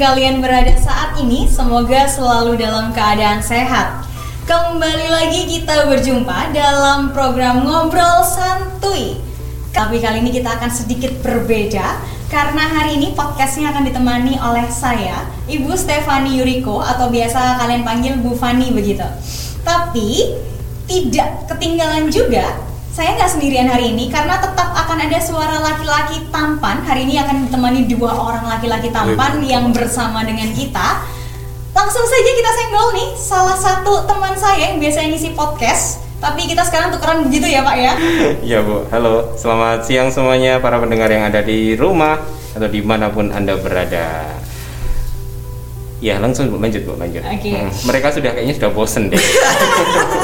kalian berada saat ini, semoga selalu dalam keadaan sehat. Kembali lagi kita berjumpa dalam program Ngobrol Santuy. Tapi kali ini kita akan sedikit berbeda karena hari ini podcastnya akan ditemani oleh saya, Ibu Stefani Yuriko atau biasa kalian panggil Bu Fani begitu. Tapi tidak ketinggalan juga saya nggak sendirian hari ini karena tetap akan ada suara laki-laki tampan. Hari ini akan ditemani dua orang laki-laki tampan yang bersama dengan kita. Langsung saja kita senggol nih salah satu teman saya yang biasa ngisi podcast. Tapi kita sekarang tukeran begitu ya Pak ya? Iya Bu, halo, selamat siang semuanya para pendengar yang ada di rumah atau di mana pun anda berada. Ya langsung Bu, lanjut Bu, lanjut. Oke. Hmm, mereka sudah kayaknya sudah bosen deh.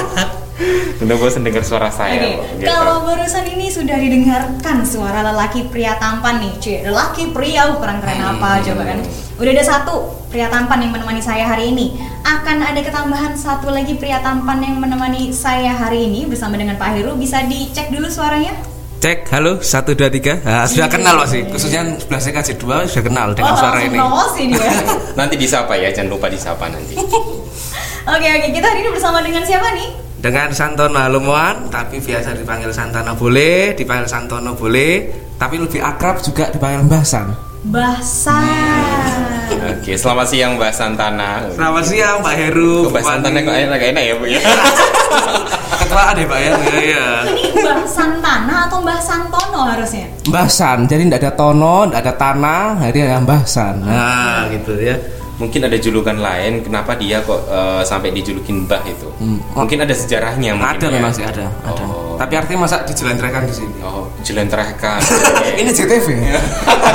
sudah bosen dengar suara saya. Bu, gitu. kalau barusan ini sudah didengarkan suara lelaki pria tampan nih, cuy. Lelaki pria, uh, keren-keren apa coba kan? Udah ada satu pria tampan yang menemani saya hari ini. Akan ada ketambahan satu lagi pria tampan yang menemani saya hari ini bersama dengan Pak Heru. Bisa dicek dulu suaranya? Cek, halo, satu dua tiga. Nah, sudah kenal Pak sih, khususnya sebelah saya kasih dua sudah kenal dengan oh, suara ini. dia. Nanti disapa ya, jangan lupa disapa nanti. Oke oke, kita hari ini bersama dengan siapa nih? Dengan Santono Halumoan, tapi biasa dipanggil Santana boleh, dipanggil Santono boleh, tapi lebih akrab juga dipanggil Mbah San. Bahsan. Oke, selamat siang Mbak Santana. Selamat siang Pak Heru. Kok Mbak Santana kok enak enak ya Bu ya? Ketuaan deh Pak ya. Iya, iya. Ini Mbah Santana atau Mbah Santono harusnya? Mbah San, jadi tidak ada tono, tidak ada tanah, jadi ada Mbah San. Nah, gitu ya. Mungkin ada julukan lain, kenapa dia kok eh, sampai dijulukin Mbah itu? Hmm. Mungkin ada sejarahnya mungkin Ada ya? memang sih ada, ada. Oh. Tapi artinya masa dijelentrehkan di sini. Oh, jelentrehkan. Ini JTV.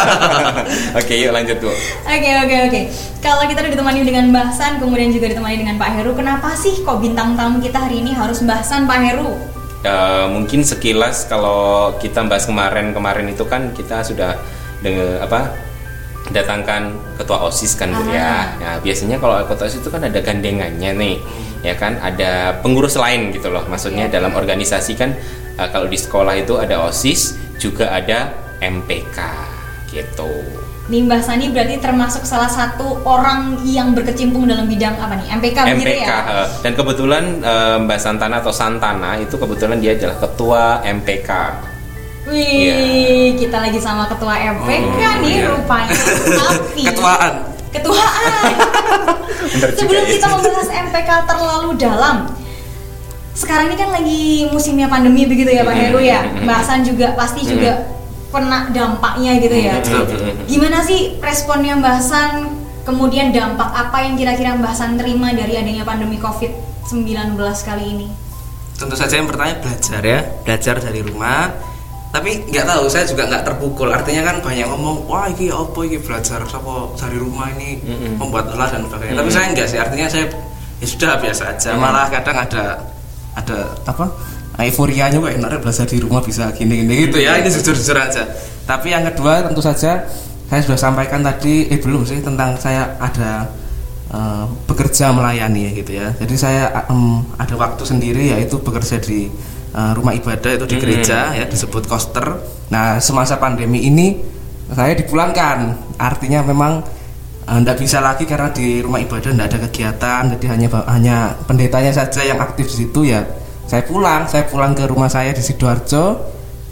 Oke, yuk lanjut Bu. Oke oke oke. Kalau kita udah ditemani dengan Mbah San, kemudian juga ditemani dengan Pak Heru, kenapa sih kok bintang tamu kita hari ini harus Mbah San Pak Heru? Eh, mungkin sekilas kalau kita bahas kemarin-kemarin itu kan kita sudah dengan apa datangkan ketua osis kan bu ya. Nah biasanya kalau ketua osis itu kan ada gandengannya nih, ya kan ada pengurus lain gitu loh. Maksudnya Iya. dalam organisasi kan eh, kalau di sekolah itu ada osis, juga ada MPK gitu. Nih Mbah Sani berarti termasuk salah satu orang yang berkecimpung dalam bidang apa nih? MPK begitu MPK ya? eh, dan kebetulan eh, Mbak Santana atau Santana itu kebetulan dia adalah ketua MPK. Wih, Iya. kita lagi sama ketua MPK Oh, nih iya. rupanya. Tapi Ketuaan. Ketuaan. Sebelum ya. kita membahas MPK terlalu dalam, sekarang ini kan lagi musimnya pandemi begitu ya Pak Heru ya. Bahasan juga pasti juga kena dampaknya gitu ya. Gimana sih responnya Mbak San? Kemudian dampak apa yang kira-kira Mbak San terima dari adanya pandemi COVID-19 kali ini? Tentu saja yang pertama belajar ya, belajar dari rumah. Tapi nggak tahu, saya juga nggak terpukul. Artinya kan banyak ngomong, wah ini apa ini belajar apa dari rumah ini Mm-mm. membuat lelah dan sebagainya. Tapi saya enggak sih. Artinya saya ya sudah biasa aja. Mm. Malah kadang ada ada apa? Euforianya kok enaknya belajar di rumah bisa gini-gini gitu ya. Ini jujur-jujur aja. Tapi yang kedua tentu saja saya sudah sampaikan tadi, eh belum sih tentang saya ada eh, bekerja melayani ya gitu ya. Jadi saya em, ada waktu sendiri yaitu bekerja di eh, rumah ibadah itu di Hmm. gereja ya disebut koster. Nah semasa pandemi ini saya dipulangkan. Artinya memang tidak bisa lagi karena di rumah ibadah tidak ada kegiatan. Jadi hanya hanya pendetanya saja yang aktif di situ ya. Saya pulang, saya pulang ke rumah saya di sidoarjo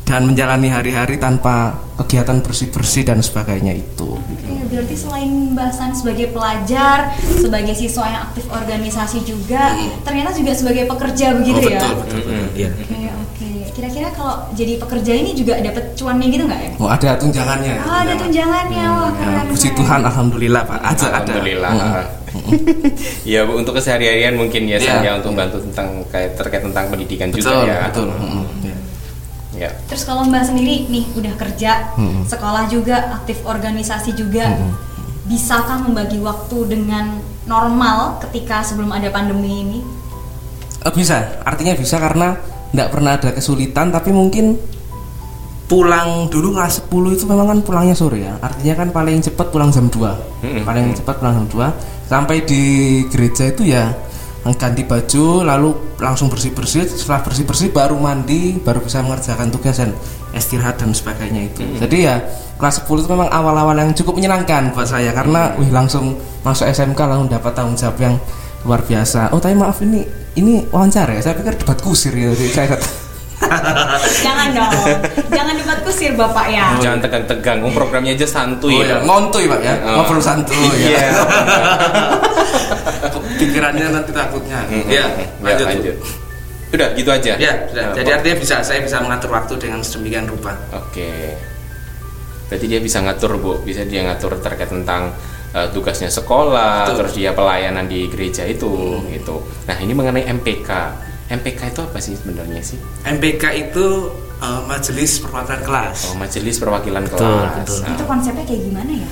dan menjalani hari-hari tanpa kegiatan bersih-bersih dan sebagainya itu. Oke, berarti selain Mbak San sebagai pelajar, sebagai siswa yang aktif organisasi juga, ternyata juga sebagai pekerja begitu Hmm. oh, ya? betul, betul, betul. Iya. Oke, oke. Kira-kira kalau jadi pekerja ini juga dapat cuannya gitu nggak ya? Oh, ada tunjangannya. Oh, ada tunjangannya, wah Ya, keren. puji keren. Tuhan, alhamdulillah Pak. Ada, ada. Alhamdulillah. Mm. Ya bu, untuk keseharian mungkin ya, Iya. saya untuk bantu tentang kayak terkait tentang pendidikan Betul, juga ya. betul. Mm, ya. Ya. Terus kalau Mbak sendiri nih udah kerja, Mm. sekolah juga, aktif organisasi juga, Mm. bisakah membagi waktu dengan normal ketika sebelum ada pandemi ini? Eh, bisa, artinya bisa karena tidak pernah ada kesulitan, tapi mungkin pulang dulu kelas 10 itu memang kan pulangnya sore ya. Artinya kan paling cepat pulang jam 2. Mm-mm. Paling cepat pulang jam 2. Sampai di gereja itu ya ganti baju lalu langsung bersih bersih setelah bersih bersih baru mandi baru bisa mengerjakan tugas dan istirahat dan sebagainya itu. Jadi ya kelas 10 itu memang awal-awal yang cukup menyenangkan buat saya karena wih langsung masuk SMK langsung dapat tanggung jawab yang luar biasa. Oh tapi maaf ini ini wawancara ya? Saya pikir debat kusir ya saya Jangan dong. Jangan debat kusir Bapak ya. Jangan tegang-tegang, oh, programnya aja santuy. oh ya ngontuy pak ya Oh. ngobrol santuy Iya. ya pikirannya nanti takutnya ya lanjut, lanjut. Udah gitu aja. ya sudah. Nah, jadi artinya bisa saya bisa mengatur waktu dengan sedemikian rupa Oke. Berarti dia bisa ngatur bu, bisa dia ngatur terkait tentang uh, tugasnya sekolah, Betul. terus dia pelayanan di gereja itu, gitu. Nah ini mengenai MPK. MPK itu apa sih sebenarnya sih? MPK itu eh, majelis perwakilan kelas Oh, Majelis Perwakilan Betul, Kelas. betul. Nah, Itu konsepnya kayak gimana ya?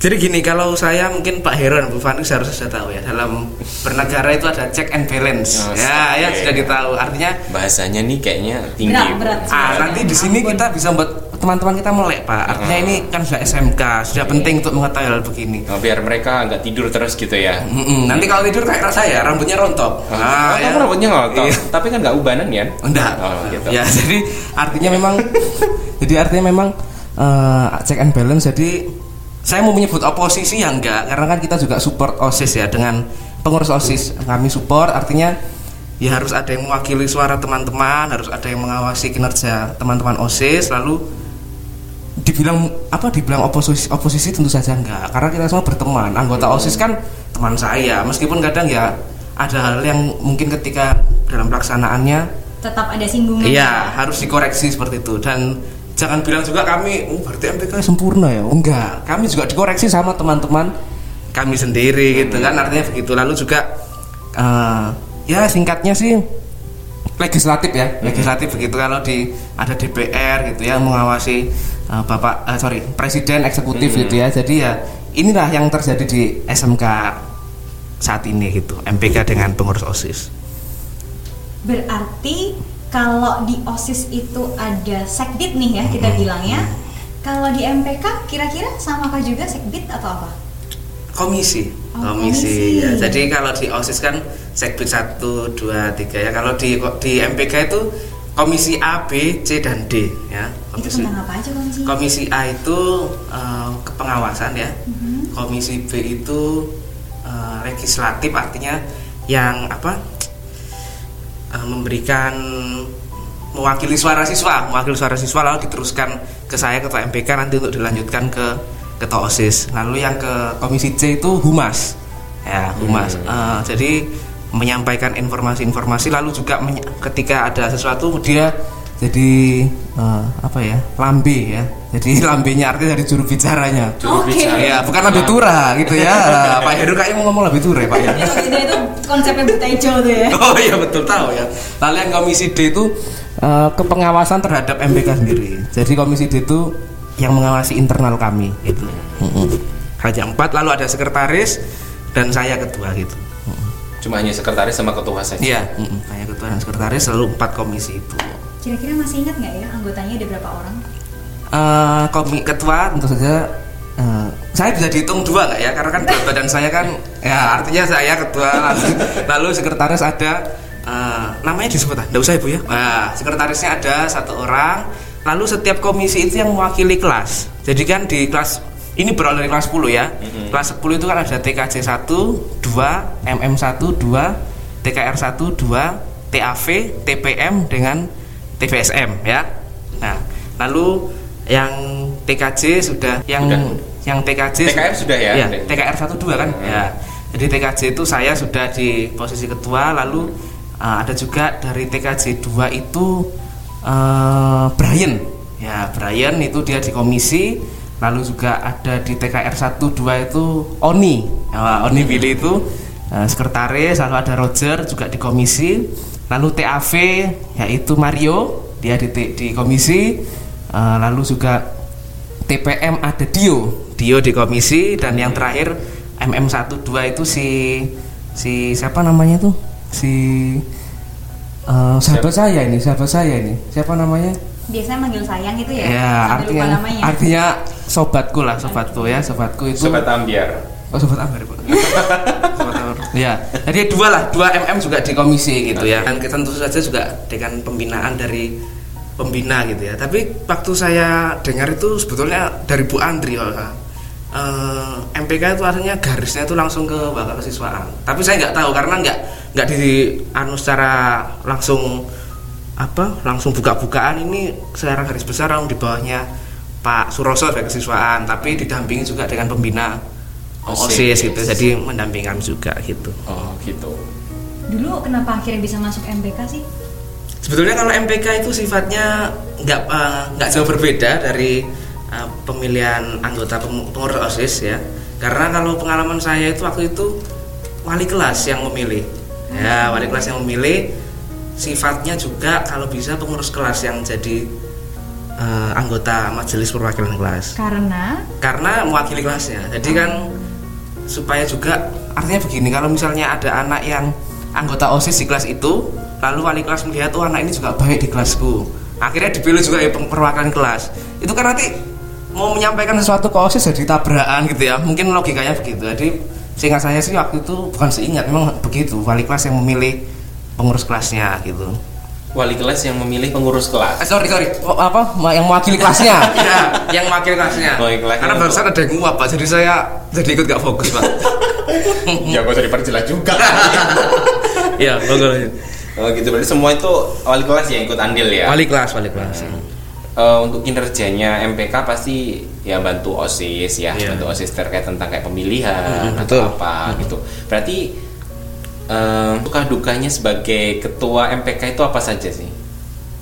Jadi gini, kalau saya mungkin Pak Heron, Bu Fani harus sudah tahu ya dalam bernegara itu ada check and balance. Oh, ya, ya oke. sudah ditahu. Artinya, bahasanya nih kayaknya tinggi. Berat, berat. ah, nanti di sini kita bisa buat teman-teman kita melek, Pak. Artinya ini kan sudah SMK, sudah penting untuk mengetahui hal begini. Oh, biar mereka nggak tidur terus gitu ya. Mm-mm, nanti kalau tidur kayak saya, rambutnya rontok. Oh, Ah, oh, kamu rambutnya ngotot, Iya. tapi kan nggak ubanan ya? Enggak. Oh, gitu. Ya, jadi artinya memang jadi artinya memang eh, check and balance jadi saya mau menyebut oposisi ya enggak karena kan kita juga support OSIS ya dengan pengurus OSIS kami support artinya ya harus ada yang mewakili suara teman-teman harus ada yang mengawasi kinerja teman-teman OSIS lalu dibilang apa dibilang oposisi oposisi tentu saja enggak. Karena kita semua berteman. Anggota osis kan teman saya. Meskipun kadang ya ada hal yang mungkin ketika dalam pelaksanaannya Tetap ada singgungan. iya harus dikoreksi seperti itu. Dan jangan bilang juga kami oh berarti MPK sempurna ya? Enggak. Kami juga dikoreksi sama teman-teman kami sendiri gitu kan. Artinya begitu. Lalu juga eh, ya singkatnya sih legislatif ya? Legislatif begitu kalau di ada DPR gitu ya mengawasi eh, bapak eh, sorry presiden eksekutif gitu ya. Jadi ya inilah yang terjadi di SMK saat ini gitu MPK dengan pengurus osis. Berarti kalau di OSIS itu ada sekdit nih ya kita bilangnya. Kalau di MPK kira-kira samakah juga sekdit atau apa? Komisi. Oh, komisi, komisi. ya. Jadi kalau di osis kan sekbid 1, 2, 3 ya. Kalau di di MPK itu komisi A, B, C dan D ya. Itu komisi tentang apa aja komisi? komisi A itu eh, kepengawasan ya. Mhm. komisi B itu eh, legislatif artinya yang apa? Eh, memberikan mewakili suara siswa. Mewakili suara siswa lalu diteruskan ke saya ketua MPK nanti untuk dilanjutkan ke ketua osis lalu yang ke komisi C itu humas ya humas Eh, jadi menyampaikan informasi-informasi lalu juga menye- ketika ada sesuatu dia jadi eh, apa ya lambe ya jadi lambenya artinya dari juru bicaranya Juru Oke. bicara. ya bukan lambe tura gitu ya Pak Heru kayaknya mau ngomong lambe tura ya Pak ya Itu itu konsepnya Butejo tuh ya. Oh iya betul tahu ya. Lalu yang komisi D itu eh, kepengawasan terhadap MPK sendiri. Jadi komisi D itu yang mengawasi internal kami gitu. Mm-mm. Hanya empat lalu ada sekretaris dan saya ketua gitu. Cuma hanya sekretaris sama ketua saja. Iya, mm-mm. saya ketua dan sekretaris lalu empat komisi itu. Kira-kira masih ingat nggak ya anggotanya ada berapa orang? Eh, komi ketua tentu saja eh, saya bisa dihitung dua nggak ya karena kan berat badan saya kan ya artinya saya ketua lalu, lalu sekretaris ada eh, namanya disebut ah? nggak usah ibu ya nah, sekretarisnya ada satu orang lalu setiap komisi itu yang mewakili kelas jadi kan di kelas ini berawal dari kelas 10 ya kelas 10 itu kan ada TKJ 1 2 MM 1 2 TKR 1 2 TAV TPM dengan TVSM ya nah lalu yang TKJ sudah yang Sudah. yang TKJ TKR sudah ya? Iya, TKR 1 2 kan Hmm. ya jadi TKJ itu saya sudah di posisi ketua lalu uh, ada juga dari TKJ 2 itu uh, Brian. Ya Brian itu dia di komisi lalu juga ada di TKR 1 2 itu Oni. Ya, Oni Billy itu uh, sekretaris lalu ada Roger juga di komisi lalu TAV yaitu Mario dia di, di komisi uh, lalu juga TPM ada Dio. Dio di komisi dan yang terakhir MM12 itu si si siapa namanya tuh si eh, sahabat saya ini sahabat saya ini siapa namanya Biasanya manggil sayang itu ya. ya artinya lupa namanya. artinya sobatku lah sobatku ya sobatku itu Sobat ambiar. Oh sobat Ambar Pak. sobat. Ya, jadi dua lah, dua MM juga di komisi gitu ya. Dan tentu saja juga dengan pembinaan dari pembina gitu ya. Tapi waktu saya dengar itu sebetulnya dari Bu Andri kalau salah. Eh, MPK itu artinya garisnya itu langsung ke bakal kesiswaan. Tapi saya nggak tahu karena nggak nggak di anu secara langsung apa langsung buka-bukaan ini secara garis besar langsung di bawahnya Pak Suroso sebagai kesiswaan tapi didampingi juga dengan pembina OSIS. OSIS gitu jadi mendampingkan juga gitu Oh gitu. Dulu kenapa akhirnya bisa masuk MPK sih? sebetulnya kalau MPK itu sifatnya nggak eh, nggak jauh berbeda dari eh, pemilihan anggota peng- pengurus OSIS ya karena kalau pengalaman saya itu waktu itu wali kelas yang memilih ya wali kelas yang memilih sifatnya juga kalau bisa pengurus kelas yang jadi eh, anggota majelis perwakilan kelas. Karena? Karena mewakili kelasnya jadi kan supaya juga artinya begini kalau misalnya ada anak yang anggota osis di kelas itu lalu wali kelas melihat oh anak ini juga baik di kelasku. Akhirnya dipilih juga ya perwakilan kelas. Itu kan nanti mau menyampaikan sesuatu ke osis jadi tabrakan gitu ya. Mungkin logikanya begitu. Jadi seingat saya sih waktu itu bukan seingat memang begitu. Wali kelas yang memilih pengurus kelasnya gitu. Wali kelas yang memilih pengurus kelas. Eh, sorry sorry. Oh, apa? Yang mewakili kelasnya? Ya yang mewakili kelasnya. Mewakili kelasnya karena barusan ada yang nguap pak. Jadi saya jadi ikut gak fokus pak. Ya gak usah diperjelas juga. ya monggo lanjut. oh gitu. Berarti semua itu wali kelas yang ikut andil ya. wali kelas wali kelas. Eh, untuk kinerjanya MPK pasti ya bantu OSIS ya, Iya. bantu OSIS terkait tentang kayak pemilihan atau betul. apa gitu. Berarti eh, suka dukanya sebagai ketua MPK itu apa saja sih?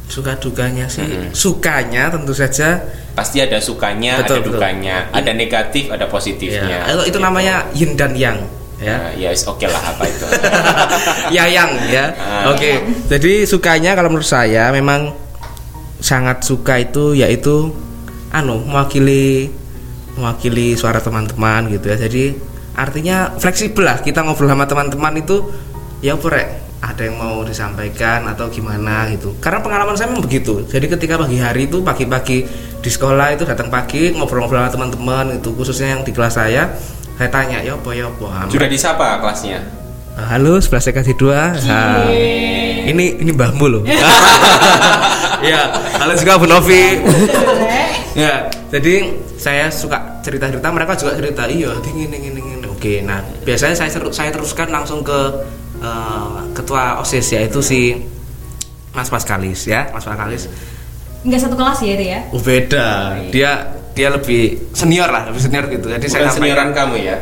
suka dukanya sih Mm-mm. sukanya tentu saja Pasti ada sukanya, Betul, ada betul. dukanya, ada negatif, ada positifnya. ya, itu, itu namanya yin dan yang ya, ya ya is- oke lah apa itu. yayang ya Ah. oke jadi sukanya kalau menurut saya memang sangat suka itu yaitu anu mewakili mewakili suara teman-teman gitu ya. Jadi artinya fleksibel lah kita ngobrol sama teman-teman itu ya apa rek? Ada yang mau disampaikan atau gimana gitu. Karena pengalaman saya memang begitu. Jadi ketika pagi hari itu pagi-pagi di sekolah itu datang pagi ngobrol-ngobrol sama teman-teman itu khususnya yang di kelas saya saya tanya ya apa ya apa? Sudah disapa kelasnya? Halo, sebelah sekasi dua. Nah, ini ini mbahmu loh. ya, halo juga Bu Novi. Ya, jadi saya suka cerita-cerita, mereka juga cerita. Iya, gini gini gini. Oke, nah biasanya saya seru- saya teruskan langsung ke eh, ketua osis yaitu si Mas Paskalis ya, Mas Paskalis. nggak satu kelas ya itu ya? Oh, beda. Dia dia lebih senior lah, lebih senior gitu. Jadi saya Bukan senioran sampaikan kamu ya?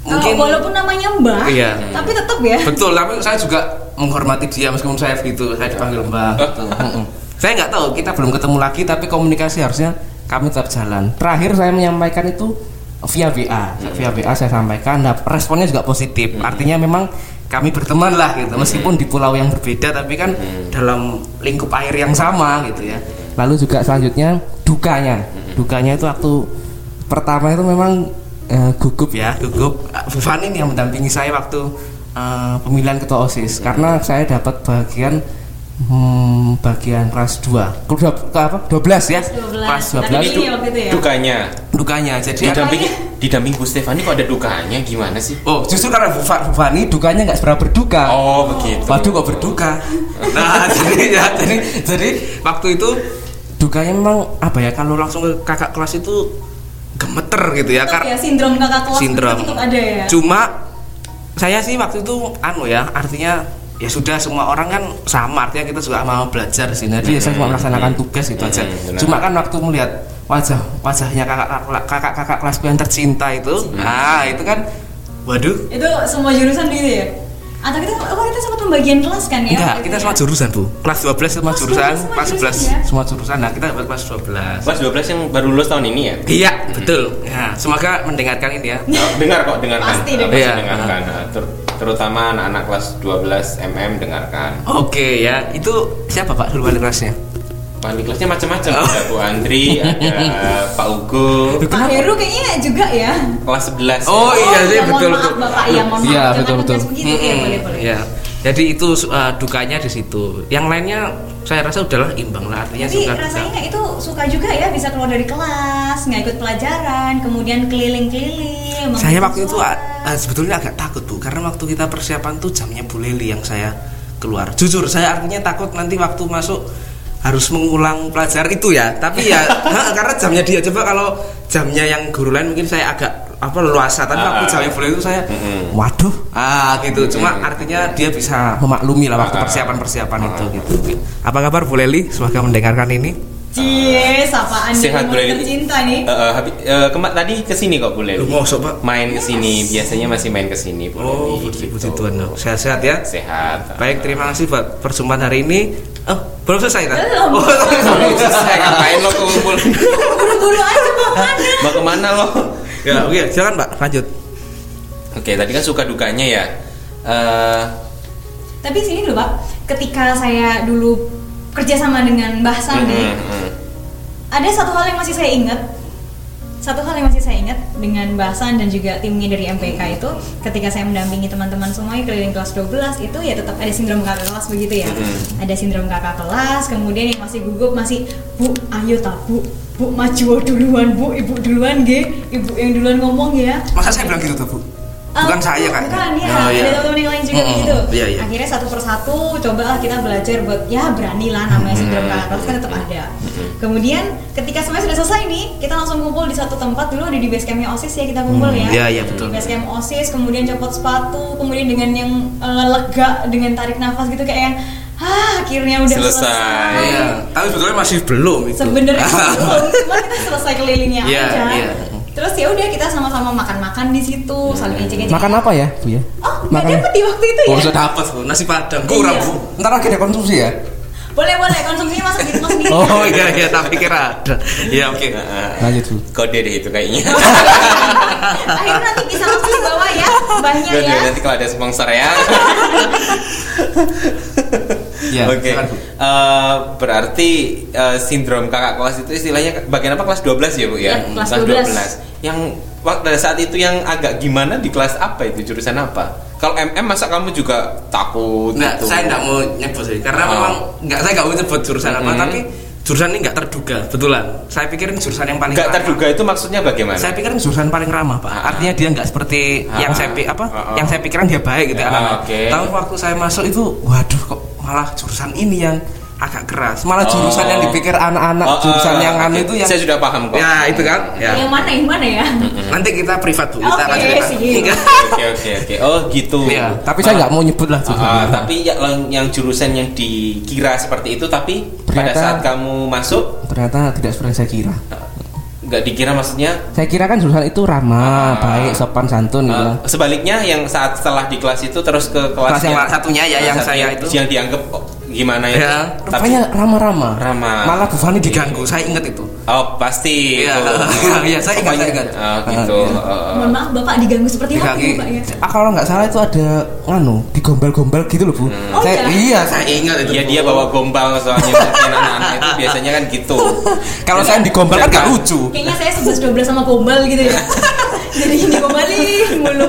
Kalau walaupun namanya Mbak, Iya. tapi tetap ya. Betul, tapi saya juga menghormati dia meskipun saya gitu, saya dipanggil Mbak. gitu. Saya nggak tahu, kita belum ketemu lagi, tapi komunikasi harusnya kami tetap jalan. Terakhir saya menyampaikan itu via WA, via WA saya sampaikan, nah, responnya juga positif. Artinya memang kami berteman lah gitu, meskipun di pulau yang berbeda, tapi kan dalam lingkup air yang sama gitu ya. Lalu juga selanjutnya dukanya, dukanya itu waktu pertama itu memang eh, gugup ya gugup. Bu Fani yang mendampingi saya waktu eh, pemilihan ketua osis. Karena saya dapat bagian hmm, bagian kelas 2 kelas apa 12 ya 12. kelas Tapi 12 ini waktu itu ya. Dukanya. dukanya jadi ada Didampingi didampingi Bu Stefani kok ada dukanya gimana sih? oh justru karena Bu, Fa- Bu Fani dukanya nggak seberapa berduka Oh, begitu. Waduh kok berduka. Nah, jadi ya, jadi jadi waktu itu dukanya memang apa ya kalau langsung ke kakak kelas itu gemeter gitu ya karena ya sindrom kakak kelas sindrom. ada ya. Cuma saya sih waktu itu anu ya, artinya ya sudah semua orang kan sama artinya kita juga mau belajar di sini. Jadi ya saya cuma melaksanakan tugas itu aja. Hmm. Cuma kan waktu melihat wajah wajahnya kakak kakak kakak kelas yang tercinta itu, nah itu kan waduh Itu semua jurusan gitu ya? Atau kita oh kita sempat pembagian kelas kan ya? Enggak, kita semua jurusan, Bu. Kelas 12 semua Kelas jurusan, 12 semua kelas 11 jurusan ya? semua jurusan. Nah, kita dapat kelas 12. Kelas 12 yang baru lulus tahun ini ya? Iya, betul. Ya, semoga mendengarkan ini ya. Oh, dengar kok, dengarkan. Pasti dengar. Iya. dengarkan. Ter- terutama anak-anak kelas 12 MM dengarkan. Oke ya, itu siapa Pak dulu wali kelasnya? Wali kelasnya macam-macam. Oh. Ada Bu Andri, ada Pak Ugo. Pak Heru kayaknya juga ya. Kelas 11. Oh, iya sih, ya, betul, mohon maaf betul. Bapak ya, mohon Iya, maaf. betul, betul. begitu ya, Mm-mm, boleh boleh. Ya. Jadi itu uh, dukanya di situ. Yang lainnya saya rasa udahlah imbang lah artinya Tapi suka rasanya nggak itu suka juga ya bisa keluar dari kelas, nggak ikut pelajaran, kemudian keliling-keliling. Saya waktu itu uh, sebetulnya agak takut bu, karena waktu kita persiapan tuh jamnya Bu Leli yang saya keluar. Jujur saya artinya takut nanti waktu masuk harus mengulang pelajaran itu ya. Tapi ya karena jamnya dia coba kalau jamnya yang guru lain mungkin saya agak apa luasa. Tapi waktu Ah. Bu Leli itu saya waduh ah gitu. Cuma artinya dia bisa memaklumi lah waktu Ah. persiapan-persiapan itu gitu. Apa kabar Bu Leli? Semoga mendengarkan ini. Cie, sapaan Sehat Bu dari Leli. tercinta nih. Eh, eh, habi- eh, kema- tadi ke sini kok Bu Leli. Lu ngosok, Pak. Main ke sini, biasanya masih main ke sini Bu Oh, Leli, puji, gitu. puji Tuhan. Sehat-sehat ya. Sehat. Baik, terima kasih buat perjumpaan hari ini. Oh, belum selesai tak? Belum. Oh, Belum selesai ngapain lo kumpul? Buru-buru aja mau mana? Mau ke mana lo? Ya, oke, silakan Pak, lanjut. Oke, tadi kan suka dukanya ya. Eh, Tapi sini dulu Pak, ketika saya dulu kerja sama dengan Mbah Sandi, mm, mm, ada satu hal yang masih saya ingat satu hal yang masih saya ingat dengan bahasan dan juga timnya dari MPK itu ketika saya mendampingi teman-teman semuanya keliling kelas 12 itu ya tetap ada sindrom kakak kelas begitu ya Mhm. ada sindrom kakak kelas kemudian yang masih gugup masih bu ayo tak bu bu maju duluan bu ibu duluan ge ibu yang duluan ngomong ya Masa saya bilang gitu tuh, Bu? Bukan Ah, saya kan? Bukan ya, Oh, iya. ada teman-teman yang lain juga Mm-mm. begitu. Iya, iya. Akhirnya satu persatu cobalah kita belajar buat ya berani lah namanya sindrom kakak kelas kan tetap ada. Kemudian ketika semuanya sudah selesai nih, kita langsung kumpul di satu tempat dulu ada di base campnya OSIS ya kita kumpul Hmm, ya. iya, iya, betul. Di base camp OSIS, kemudian copot sepatu, kemudian dengan yang eh, lega dengan tarik nafas gitu kayak yang ah akhirnya udah Selesai. selesai. Iya, tapi sebetulnya masih belum itu. Sebenarnya belum, cuma kita selesai kelilingnya Iya, aja. iya. Terus ya udah kita sama-sama makan-makan di situ, saling ejek-ejek. Makan apa ya, Bu ya? Oh, Makan. dapet di waktu itu ya? Oh, sudah dapat Bu, nasi padang kurang Iya. Bu. Ntar lagi ada konsumsi ya? Boleh boleh konsumsinya masak di rumah sendiri. Oh iya iya, tapi kira ada. Iya oke. eh, Lanjut, Bu. kode deh itu kayaknya. Akhirnya nanti bisa langsung dibawa ya, banyak ya. nanti kalau ada sponsor ya. Iya, Oke. silakan, Bu. Eh, berarti eh, sindrom kakak kelas itu istilahnya bagian apa kelas 12 ya, Bu ya? Ya, kelas 12. Yang waktu pada saat itu yang agak gimana di kelas apa itu jurusan apa? Kalau MM masa kamu juga takut Nggak, gitu? saya nggak mau nyebut sih, karena Oh. memang nggak saya nggak mau nyebut jurusan apa, Mhm. tapi jurusan ini nggak terduga, betulan. Saya pikirin jurusan yang paling Nggak ramah. terduga itu maksudnya bagaimana? Saya pikirin jurusan paling ramah pak. Ah. Artinya dia nggak seperti Ah. yang saya apa, Ah, ah. yang saya pikiran dia baik gitu Ya, anak-anak. oke. Tapi waktu saya masuk itu, waduh kok malah jurusan ini yang agak keras. Malah Oh. jurusan yang dipikir anak-anak, Oh, jurusan oh, yang anu oke. itu yang saya sudah paham kok. Ya itu kan. Ya. Yang mana yang mana ya? Nanti kita privat bu. Kita Oke, akan cerita. sih. Enggak. Oke oke oke. Oh gitu. Iya, Tapi saya nggak mau nyebut lah Ah, jurusannya. tapi ya- yang, yang jurusan yang dikira seperti itu tapi pada Ternyata- saat kamu masuk Ternyata tidak seperti yang saya kira. Nggak dikira maksudnya Saya kira kan jurusan itu ramah, Ah. baik, sopan, santun gitu. uh, sebaliknya yang saat setelah di kelas itu terus ke kelas, Kelas yang satunya ya, yang saya itu. yang dianggap gimana itu Ya, tapi Rupanya ramah-ramah. Ramah. Malah Bu Fani diganggu. Diganggu, saya ingat itu. oh pasti Iya. itu. Iya, saya ingat, saya ingat. Oh, gitu Ah, iya. Oh, oh. Mohon maaf Bapak diganggu seperti apa Diganggu. Bapak ya? Ah, kalau nggak salah itu ada nganu digombal-gombal gitu loh bu. Oh, saya, iya? iya. Saya ingat itu. Iya dia bawa gombal soalnya anak-anak itu biasanya kan gitu. Kalau saya digombal kan nggak lucu. Kayaknya saya 11 12 sama gombal gitu ya. Jadi ini gombalin mulu.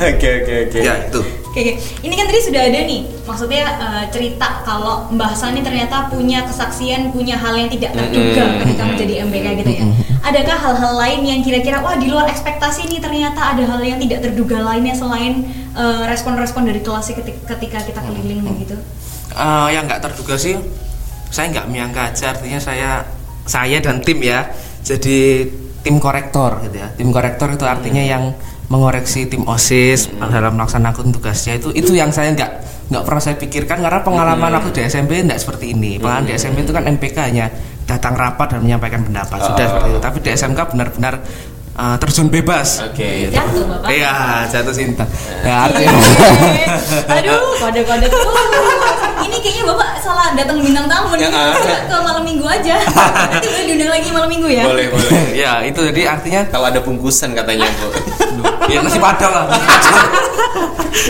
Oke oke oke. Ya itu. Oke, oke. ini kan tadi sudah ada nih, maksudnya eh, cerita kalau Mbah Sani ternyata punya kesaksian, punya hal yang tidak terduga Mm-mm. ketika menjadi MBK gitu ya. Adakah hal-hal lain yang kira-kira wah di luar ekspektasi nih ternyata ada hal yang tidak terduga lainnya selain eh, respon-respon dari kelas ketika, ketika kita keliling begitu? Eh, yang nggak terduga sih saya nggak menyangka aja artinya saya saya dan tim ya jadi tim korektor gitu ya. Tim korektor itu artinya yang mengoreksi tim osis dalam melaksanakan tugasnya. Itu itu yang saya nggak nggak pernah saya pikirkan karena pengalaman aku di SMP nggak seperti ini. Pengalaman di SMP itu kan MPK hanya datang rapat dan menyampaikan pendapat. Sudah Oh. seperti itu. Tapi di SMK benar-benar eh, terjun bebas Oke. Jatuh Bapak. Iya jatuh cinta Ya, artinya Aduh, kode-kode tuh. Ini kayaknya Bapak salah datang bintang tamu nih. Ya, ah. Ke malam minggu aja. Nanti boleh diundang lagi malam minggu ya. Boleh boleh. ya itu jadi artinya Kalau ada bungkusan katanya bu. ya nasi padang lah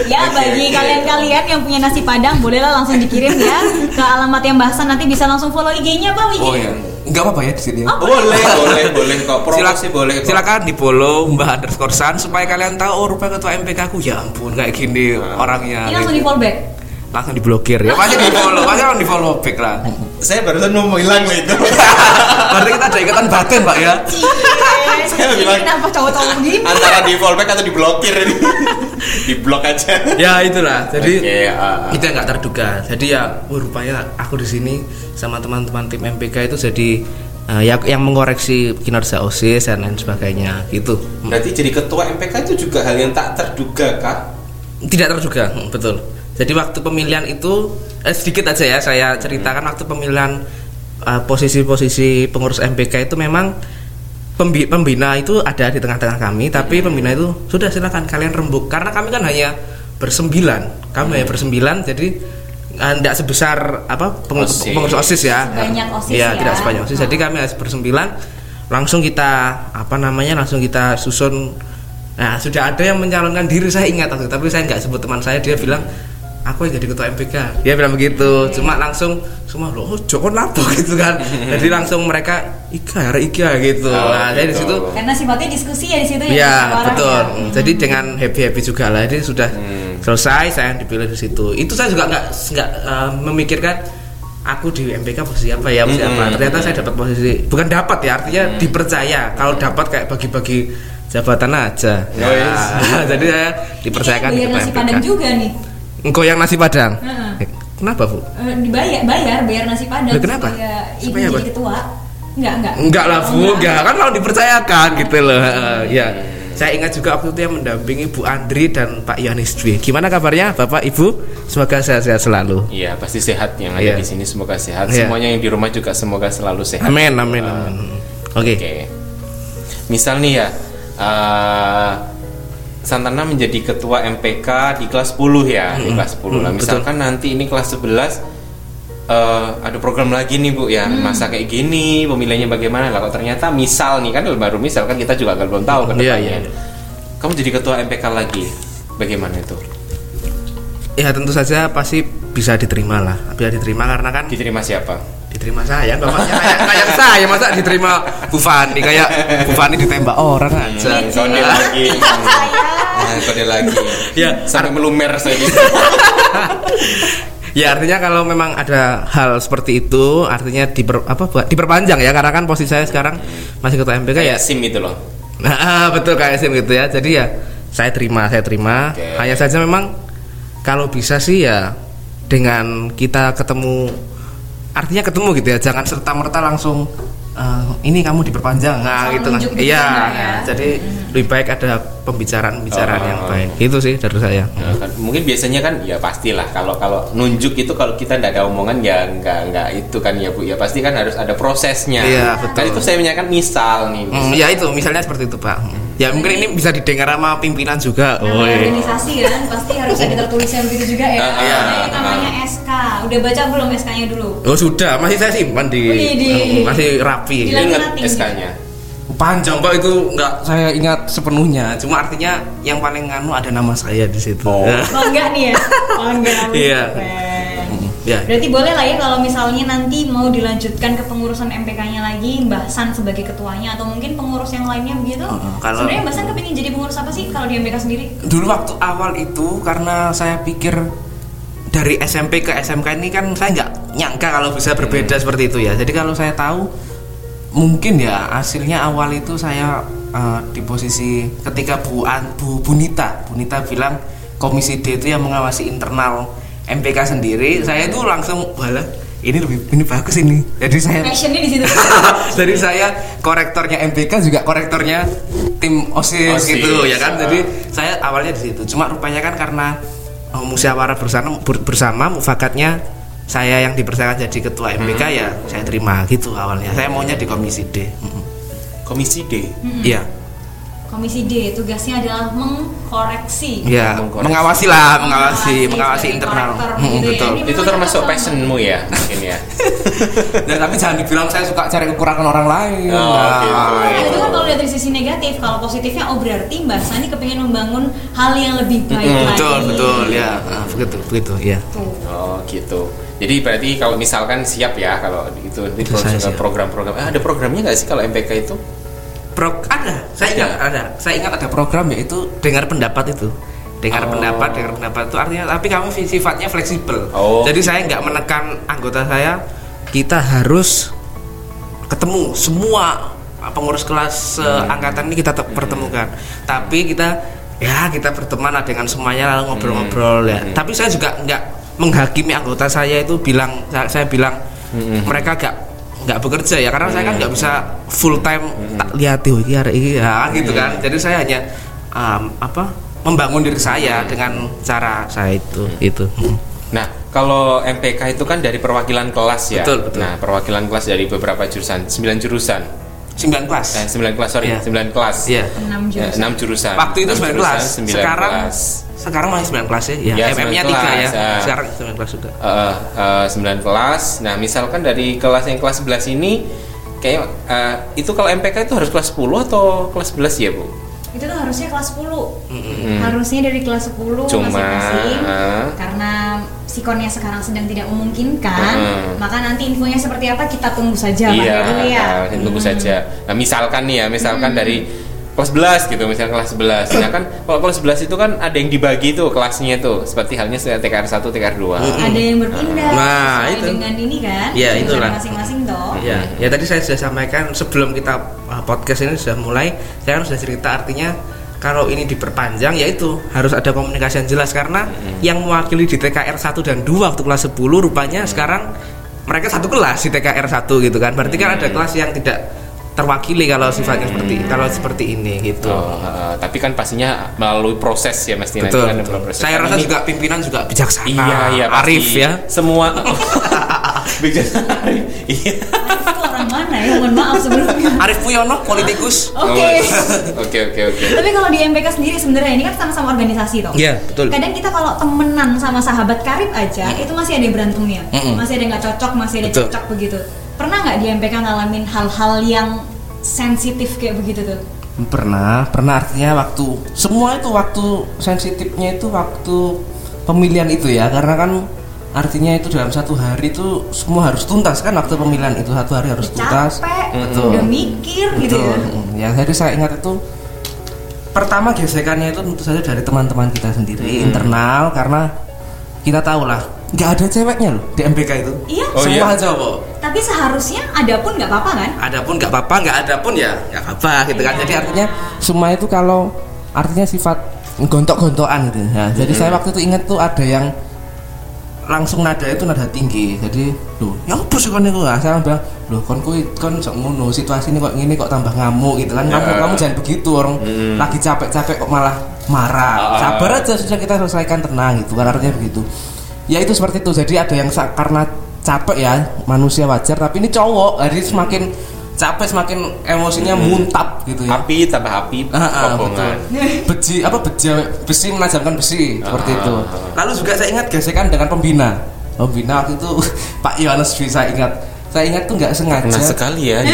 Ya bagi kalian-kalian yang punya nasi padang bolehlah langsung dikirim ya ke alamat yang bahasan nanti bisa langsung follow IG-nya Pak. Oh, iya. Nggak apa-apa ya di sini. ya. boleh boleh boleh kok promosi Silak- boleh kok Silakan di follow Mbah underscore San supaya kalian tahu oh rupanya ketua MPK aku ya ampun kayak gini orangnya. Ini langsung di gitu. fallback. Langsung diblokir ya. Pasti di follow pasti langsung di follow back lah. Saya barusan mau hilang loh itu. Berarti kita ada ikatan batin pak ya? Saya Ini bilang- kenapa cowok-cowok begini? antara di fallback atau diblokir ini? Di blok aja. Ya itulah. Jadi Oke, ah. kita nggak terduga. Jadi ya wah, rupanya aku di sini sama teman-teman tim MPK itu jadi eh, ya yang mengoreksi kinerja osis dan lain sebagainya gitu. Berarti jadi ketua MPK itu juga hal yang tak terduga kak tidak terduga betul jadi waktu pemilihan itu eh, sedikit aja ya saya ceritakan waktu pemilihan eh, posisi-posisi pengurus MPK itu memang pembi- pembina itu ada di tengah-tengah kami tapi pembina itu sudah silakan kalian rembuk. Karena kami kan hanya bersembilan kami hanya bersembilan jadi tidak sebesar apa pengurus OSIS. pengurus osis ya. Sebanyak OSIS Iya, ya. tidak sebanyak osis. Jadi kami harus bersembilan langsung kita apa namanya langsung kita susun. Nah sudah ada yang mencalonkan diri saya ingat waktu tapi saya nggak sebut teman saya dia bilang aku yang jadi ketua MPK dia bilang begitu cuma langsung semua loh oh Joko apa gitu kan jadi langsung mereka Ika hari Ika gitu Oh, nah jadi di gitu. situ Karena sifatnya diskusi ya di situ ya. Iya musyawarah betul. ya. Mm, Jadi dengan happy happy juga lah. Jadi sudah Hmm. selesai saya yang dipilih di situ. Itu saya juga nggak nggak eh, memikirkan aku di MPK posisi apa ya posisi apa. Hmm. Ternyata saya dapat posisi bukan dapat ya artinya dipercaya. Kalau dapat kayak bagi-bagi jabatan aja. Oh, yes. Ya, jadi saya dipercayakan di nasi MPK. juga nih. Engkau yang nasi padang. Heeh. Eh, Kenapa bu? Eh, dibayar, bayar, bayar nasi padang. Loh, kenapa? Supaya ibu Supaya jadi ketua. Enggak, enggak. Enggak lah bu, Oh, enggak kan mau dipercayakan gitu loh. Ya, saya ingat juga waktu itu yang mendampingi Bu Andri dan Pak Yohanes Dwi. Gimana kabarnya Bapak Ibu? Semoga sehat-sehat selalu. Iya pasti sehat yang ada Iya. di sini semoga sehat Iya. semuanya yang di rumah juga semoga selalu sehat Amin, amin, amin. Oke. Oke. Misal nih ya, eh, Santana menjadi ketua MPK di kelas 10 ya, di kelas 10 lah. Hmm, Misalkan nanti ini kelas 11 eh, ada program lagi nih Bu ya, masa kayak gini, pemilihannya bagaimana lah kalau ternyata misal nih kan baru misal kan kita juga agak belum tahu ke Iya, depannya. iya. Kamu jadi ketua MPK lagi. Bagaimana itu? Ya tentu saja pasti bisa diterima lah. Bisa diterima karena kan Diterima siapa? Diterima saya, bapaknya kayak, kayak saya masa diterima Bu Fani kayak Bu Fani ditembak orang aja. Hmm, kode lagi. Nah, kode lagi. Ya, Sampai melumer saya gitu. Ya artinya kalau memang ada hal seperti itu artinya diper, apa buat diperpanjang ya karena kan posisi saya sekarang masih ketua MPK ya. Kayak SIM itu loh. Nah, ah, betul kayak SIM gitu ya. Jadi ya saya terima, saya terima. Oke. Hanya saja memang kalau bisa sih ya dengan kita ketemu artinya ketemu gitu ya. Jangan serta merta langsung eh, ini kamu diperpanjang nah gitu kan. gitu Iya, kan, ya. nah, jadi lebih baik ada pembicaraan-pembicaraan Oh. yang baik. Itu sih dari saya. Nah, kan, mungkin biasanya kan ya pastilah kalau kalau nunjuk itu kalau kita tidak ada omongan ya nggak nggak itu kan ya bu ya pasti kan harus ada prosesnya. Iya, betul. Kan itu saya menyanyikan misal nih. Hmm, ya itu misalnya seperti itu Pak. Ya mungkin ini bisa didengar sama pimpinan juga. Nama Oh, iya. organisasi kan pasti harus ada tertulisnya begitu juga ya. Ah, Nah, iya. namanya SK. Udah baca belum SK-nya dulu? Oh sudah, masih saya simpan di, Wih, di- Hmm, masih rapi. Di- Ingat Laminating SK-nya. Panjang pak itu nggak saya ingat sepenuhnya. Cuma artinya yang paling nganu ada nama saya di situ. Oh. Bangga nih ya. Bangga. Iya. Ya. Berarti boleh lah ya kalau misalnya nanti mau dilanjutkan ke pengurusan MPK-nya lagi Mbah San sebagai ketuanya atau mungkin pengurus yang lainnya begitu. Heeh, kalau- Sebenarnya Mbah San kepingin jadi pengurus apa sih kalau di MPK sendiri? Dulu waktu awal itu karena saya pikir dari SMP ke SMK ini kan saya nggak nyangka kalau bisa berbeda seperti itu ya. Jadi kalau saya tahu mungkin ya hasilnya awal itu saya eh, di posisi ketika Bu An, Bu Bunita, Bunita bilang komisi D itu yang mengawasi internal MPK sendiri, saya itu langsung walah ini lebih ini bagus ini. Jadi saya Passionnya di situ. jadi saya korektornya MPK juga korektornya tim OSIS, OSIS, gitu ya kan. ah. Jadi saya awalnya di situ. Cuma rupanya kan karena uh, musyawarah bersama ber- bersama mufakatnya saya yang dipercayakan jadi ketua MPK Hmm. ya saya terima gitu awalnya. Saya maunya di komisi D. Komisi D. Iya. Komisi D tugasnya adalah mengkoreksi. Ya, Mengkoreksi. mengawasi lah, mengawasi, Mengawasi mengawasi internal. Hmm, gitu ya. betul. Ini itu termasuk passionmu ya mungkin ya Dan tapi jangan dibilang saya suka cari kekurangan orang lain. Oh, Nah, gitu. Nah, itu kan kalau dari sisi negatif, kalau positifnya oh berarti Mbak Sani kepingin membangun hal yang lebih baik Mm-mm, lagi. Betul, betul, ya. Ah, begitu, begitu, ya. Tuh. oh gitu jadi berarti kalau misalkan siap ya kalau itu di program-program ah, ada programnya nggak sih kalau MPK itu Pro, ada, saya ingat ada. Saya ingat ada program yaitu dengar pendapat itu. Dengar Oh. pendapat, dengar pendapat itu artinya tapi kami sifatnya fleksibel. Oh. Jadi saya nggak menekan anggota saya kita harus ketemu semua pengurus kelas Hmm. angkatan ini kita tetap pertemukan. Tapi kita ya kita berteman lah dengan semuanya lalu ngobrol-ngobrol ya. Hmm. Tapi saya juga nggak menghakimi anggota saya itu bilang saya, saya bilang Hmm. mereka gak nggak bekerja ya karena saya kan nggak bisa full time Hmm. tak lihat tuh ini ya kan gitu kan jadi saya hanya um, apa membangun diri saya dengan cara saya itu itu Nah, kalau MPK itu kan dari perwakilan kelas ya. Betul, betul. Nah, perwakilan kelas dari beberapa jurusan, 9 jurusan. 9 kelas Eh, 9 kelas, sorry, Iya. 9 kelas. Iya. Enam Ya, jurusan. 6 jurusan. waktu itu 6 9 jurusan, kelas 9 sekarang kelas. sekarang masih 9 kelas ya, ya, Ya, MM-nya 9 3 ya kelas, ya. sekarang 9 kelas sudah Eh, eh, 9 kelas. Nah, misalkan dari kelas yang kelas 11 ini kayak eh, itu kalau MPK itu harus kelas 10 atau kelas 11 ya, Bu? Itu tuh harusnya kelas 10. Hmm. Harusnya dari kelas 10 Cuma, masing-masing. eh. Karena sikonnya sekarang sedang tidak memungkinkan, Hmm. maka nanti infonya seperti apa kita tunggu saja Pak iya, dulu ya. nah, tunggu Hmm. saja. Nah, misalkan nih ya, misalkan dari kelas 11 gitu, misalkan kelas 11. Nah, kan kalau kelas 11 itu kan ada yang dibagi tuh kelasnya tuh, seperti halnya TKR 1, TKR 2. Ada yang berpindah Nah, sesuai itu. dengan ini kan. Iya, itulah. masing-masing toh. Ya, ya tadi saya sudah sampaikan sebelum kita uh, podcast ini sudah mulai, saya kan sudah cerita artinya kalau ini diperpanjang yaitu harus ada komunikasi yang jelas karena yang mewakili di TKR 1 dan 2 waktu kelas 10 rupanya sekarang mereka satu kelas di TKR 1 gitu kan. Berarti kan ada kelas yang tidak terwakili kalau sifatnya seperti kalau seperti ini gitu. Oh, eh, tapi kan pastinya melalui proses ya mesti nanti Betul. kan betul. proses. Saya rasa ini- juga pimpinan juga bijaksana. Iya, iya, pasti. Arif ya. Semua bijaksana. Iya. Mana ya? Mohon maaf sebelumnya. Arif Puyono politikus. Oke. Oke, oke, oke. Tapi kalau di MPK sendiri sebenarnya ini kan sama-sama organisasi toh. Iya, betul. Kadang kita kalau temenan sama sahabat karib aja itu masih ada berantemnya, Mm-mm. masih ada nggak cocok, masih ada Betul. cocok begitu. Pernah nggak di MPK ngalamin hal-hal yang sensitif kayak begitu tuh? Pernah, pernah artinya waktu semua itu waktu sensitifnya itu waktu pemilihan itu ya karena kan artinya itu dalam satu hari itu semua harus tuntas kan waktu pemilihan itu satu hari harus tuntas Capek, betul udah mikir gitu betul ya. ya jadi saya ingat itu pertama gesekannya itu tentu saja dari teman-teman kita sendiri internal karena kita tahu lah nggak ada ceweknya loh di MPK itu Iya. Oh, semua iya? cowok Tapi seharusnya ada pun nggak apa-apa kan? Ada pun nggak apa-apa, nggak ada pun ya nggak apa-apa gitu kan. Iya. Jadi Jadi artinya semua itu kalau artinya sifat gontok-gontokan gitu. Ya, Jadi saya waktu itu ingat tuh ada yang langsung nada itu nada tinggi. Jadi, loh, ya apa sih kon niku? Nah, saya bilang, loh kon kuwi kon sok ngono, situasi ini kok gini kok tambah ngamuk gitu kan. Ya. Kamu kamu jangan begitu orang Mm. lagi capek-capek kok malah Ah. marah. Sabar aja sudah kita selesaikan tenang gitu kan artinya begitu. Ya itu seperti itu. Jadi ada yang karena capek ya manusia wajar tapi ini cowok jadi semakin capek semakin emosinya muntap gitu ya Api tambah api, Ah, ah, betul. Besi apa beja, besi menajamkan besi seperti Ah, itu. ah, ah. Lalu juga saya ingat gesekan dengan pembina. Pembina waktu itu Pak Yohanes saya ingat. Saya ingat tuh nggak sengaja. Pernah sekali ya.